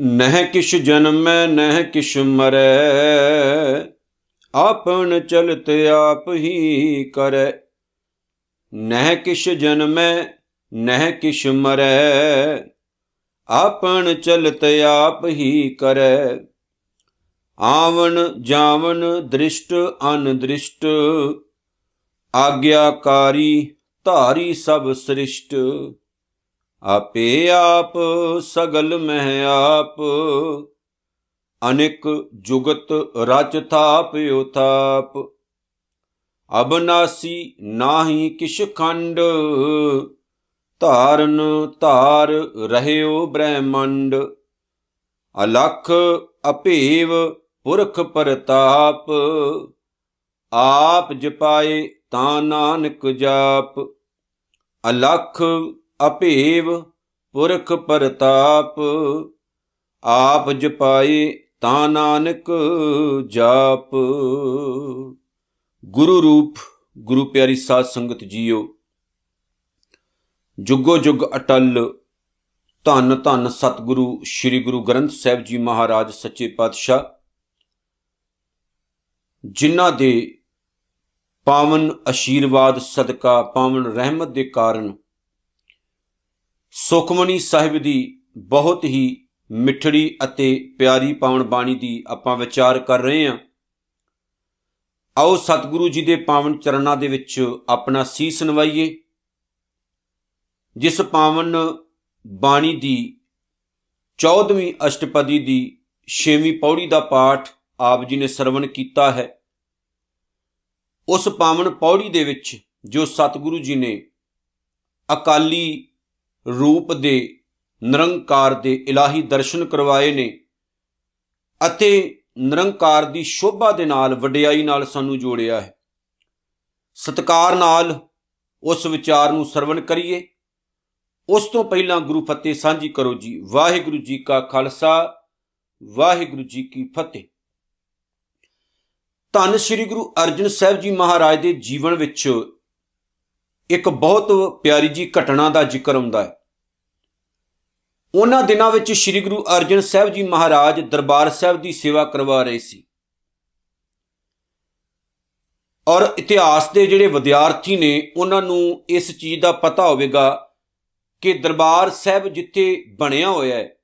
ਨਹਿ ਕਿਛ ਜਨਮੈ ਨਹਿ ਕਿਛ ਮਰੈ ਆਪਨ ਚਲਤ ਆਪ ਹੀ ਕਰੈ ਨਹਿ ਕਿਛ ਜਨਮੈ ਨਹਿ ਕਿਛ ਮਰੈ ਆਪਨ ਚਲਤ ਆਪ ਹੀ ਕਰੈ ਆਵਨ ਜਾਵਨ ਦ੍ਰਿਸ਼ਟ ਅਨ ਦ੍ਰਿਸ਼ਟ ਆਗਿਆਕਾਰੀ ਧਾਰੀ ਸਭ ਸ੍ਰਿਸ਼ਟ, ਆਪੇ ਆਪ ਸਗਲ ਮਹਿ ਆਪ। ਅਨੇਕ ਜੁਗਤ ਰਚ ਥਾਪ ਉਥਾਪ ਅਬਨਾਸੀ ਨਾਹੀ ਕਿਛ ਖੰਡ, ਧਾਰਨ ਧਾਰ ਰਹਿਓ ਬ੍ਰਹਮੰਡ। ਅਲਖ ਅਭੇਵ ਪੁਰਖ ਪ੍ਰਤਾਪ, ਆਪ ਜਪਾਏ ਤਾਂ ਨਾਨਕ ਜਾਪ। ਅਲਖ ਅਭੇਵ ਪੁਰਖ ਪ੍ਰਤਾਪ। ਆਪ ਜਪਾਏ ਤਾਂ ਨਾਨਕ ਜਾਪ। ਗੁਰੂ ਰੂਪ, ਗੁਰੂ ਪਿਆਰੀ ਸਾਧ ਸੰਗਤ ਜੀਓ, ਜੁਗੋ ਜੁਗ ਅਟਲ, ਧੰਨ ਧੰਨ ਸਤਿਗੁਰੂ ਸ੍ਰੀ ਗੁਰੂ ਗ੍ਰੰਥ ਸਾਹਿਬ ਜੀ ਮਹਾਰਾਜ, ਸੱਚੇ ਪਾਤਸ਼ਾਹ। ਜਿਨ੍ਹਾਂ ਦੇ ਪਾਵਨ ਅਸ਼ੀਰਵਾਦ ਸਦਕਾ, ਪਾਵਨ ਰਹਿਮਤ ਦੇ ਕਾਰਨ ਸੁਖਮਨੀ ਸਾਹਿਬ ਦੀ ਬਹੁਤ ਹੀ ਮਿੱਠੜੀ ਅਤੇ ਪਿਆਰੀ ਪਾਵਨ ਬਾਣੀ ਦੀ ਆਪਾਂ ਵਿਚਾਰ ਕਰ ਰਹੇ ਹਾਂ। ਆਓ ਸਤਿਗੁਰੂ ਜੀ ਦੇ ਪਾਵਨ ਚਰਨਾਂ ਦੇ ਵਿੱਚ ਆਪਣਾ ਸੀਸ ਨਵਾਈਏ, ਜਿਸ ਪਾਵਨ ਬਾਣੀ ਦੀ 14ਵੀਂ ਅਸ਼ਟਪਦੀ ਦੀ 6ਵੀਂ ਪੌੜੀ ਦਾ ਪਾਠ ਆਪ ਜੀ ਨੇ ਸਰਵਣ ਕੀਤਾ ਹੈ। ਉਸ ਪਾਵਨ ਪੌੜੀ ਦੇ ਵਿੱਚ ਜੋ ਸਤਿਗੁਰੂ ਜੀ ਨੇ ਅਕਾਲੀ ਰੂਪ ਦੇ ਨਿਰੰਕਾਰ ਦੇ ਇਲਾਹੀ ਦਰਸ਼ਨ ਕਰਵਾਏ ਨੇ ਅਤੇ ਨਿਰੰਕਾਰ ਦੀ ਸ਼ੋਭਾ ਦੇ ਨਾਲ ਵਡਿਆਈ ਨਾਲ ਸਾਨੂੰ ਜੋੜਿਆ ਹੈ। ਸਤਕਾਰ ਨਾਲ ਉਸ ਵਿਚਾਰ ਨੂੰ ਸਰਵਣ ਕਰੀਏ। ਉਸ ਤੋਂ ਪਹਿਲਾਂ ਗੁਰੂ ਫਤਿਹ ਸਾਂਝੀ ਕਰੋ ਜੀ। ਵਾਹਿਗੁਰੂ ਜੀ ਕਾ ਖਾਲਸਾ, ਵਾਹਿਗੁਰੂ ਜੀ ਕੀ ਫਤਿਹ। ਧੰਨ ਸ੍ਰੀ ਗੁਰੂ ਅਰਜਨ ਸਾਹਿਬ ਜੀ ਮਹਾਰਾਜ ਦੇ ਜੀਵਨ ਵਿੱਚ ਇੱਕ ਬਹੁਤ ਪਿਆਰੀ ਜੀ ਘਟਨਾ ਦਾ ਜ਼ਿਕਰ ਹੁੰਦਾ ਹੈ। ਉਹਨਾਂ ਦਿਨਾਂ ਵਿੱਚ ਸ੍ਰੀ ਗੁਰੂ ਅਰਜਨ ਸਾਹਿਬ ਜੀ ਮਹਾਰਾਜ ਦਰਬਾਰ ਸਾਹਿਬ ਦੀ ਸੇਵਾ ਕਰਵਾ ਰਹੇ ਸੀ। ਔਰ ਇਤਿਹਾਸ ਦੇ ਜਿਹੜੇ ਵਿਦਿਆਰਥੀ ਨੇ, ਉਹਨਾਂ ਨੂੰ ਇਸ ਚੀਜ਼ ਦਾ ਪਤਾ ਹੋਵੇਗਾ ਕਿ ਦਰਬਾਰ ਸਾਹਿਬ ਜਿੱਥੇ ਬਣਿਆ ਹੋਇਆ ਹੈ,